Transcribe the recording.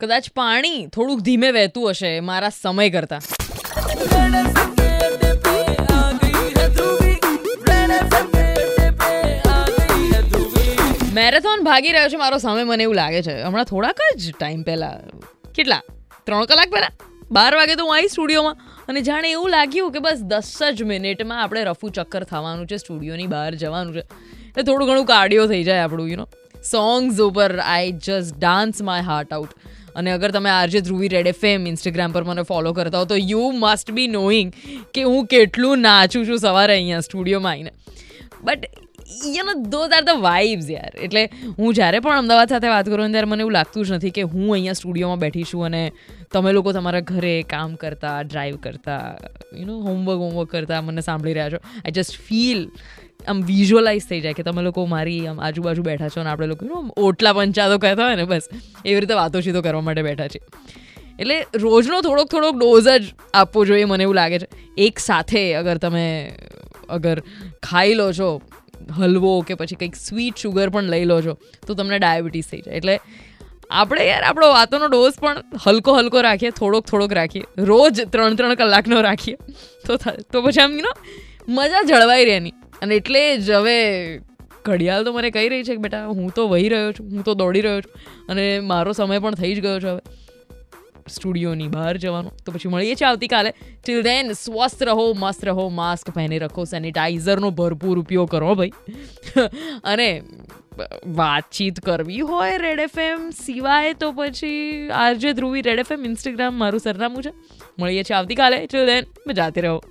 કદાચ પાણી થોડુંક ધીમે વહેતું હશે મારા સમય કરતાં. મેરેથોન ભાગી રહ્યો છે મારો સમય, મને એવું લાગે છે. હમણાં થોડાક જ ટાઈમ પહેલાં, કેટલા? ત્રણ કલાક પહેલા? બાર વાગે તો હું આવી સ્ટુડિયોમાં. અને જાણે એવું લાગ્યું કે બસ દસ જ મિનિટમાં આપણે રફુ ચક્કર થવાનું છે, સ્ટુડિયોની બહાર જવાનું છે. એટલે થોડું ઘણું કાર્ડિયો થઈ જાય આપણું યુ નો સોંગ્સ ઉપર I just dance my heart out અને અગર તમે RJ Dhruvi Red FM Instagram પર મને ફોલો કરતા હો, તો યુ મસ્ટ બી નોઈંગ કે હું કેટલું નાચું છું સવારે અહીંયા સ્ટુડિયોમાં આવીને. But you know those are the vibes યાર. એટલે હું જ્યારે પણ અમદાવાદ સાથે વાત કરું ત્યારે મને એવું લાગતું જ નથી કે હું અહીંયા સ્ટુડિયોમાં બેઠી છું અને તમે લોકો તમારા ઘરે કામ કરતા ડ્રાઈવ કરતા યુ નો હોમવર્ક હોમવર્ક કરતા મને સાંભળી રહ્યા છો. આઈ જસ્ટ ફીલ આમ વિઝ્યુઅલાઇઝ થઈ જાય કે તમે લોકો મારી આમ આજુબાજુ બેઠા છો અને આપણે લોકો યુ ઓટલા પંચાતો કહેતા હોય ને, બસ, એવી રીતે વાતો સીધો કરવા માટે બેઠા છે એટલે રોજનો થોડોક થોડોક ડોઝ જ આપવો જોઈએ મને એવું લાગે છે. એક સાથે અગર તમે, અગર ખાઈ લો છો હલવો કે પછી કંઈક સ્વીટ શુગર પણ લઈ લો છો, તો તમને ડાયાબિટીસ થઈ જાય. એટલે આપણે યાર આપણો વાતોનો ડોઝ પણ હલકો હલકો રાખીએ, થોડોક થોડોક રાખીએ, રોજ ત્રણ ત્રણ કલાકનો રાખીએ, તો તો પછી આમ નો મજા જળવાઈ રહે નહીં અને એટલે જ હવે ઘડિયાળ તો મને કહી રહી છે કે બેટા, હું તો વહી રહ્યો છું, હું તો દોડી રહ્યો છું અને મારો સમય પણ થઈ જ ગયો છે હવે. સ્ટુડિયોની બહાર જવાનું. તો પછી મળીએ છીએ આવતીકાલે ટિલ દેન સ્વસ્થ રહો, મસ્ત રહો માસ્ક પહેરી રાખો સેનિટાઈઝરનો ભરપૂર ઉપયોગ કરો ભાઈ. અને વાતચીત કરવી હોય રેડ એફએમ સિવાય તો પછી RJ Dhruvi Red FM Instagram મારું સરનામું છે. મળીએ છીએ આવતીકાલે ટિલ દેન જાતે રહો.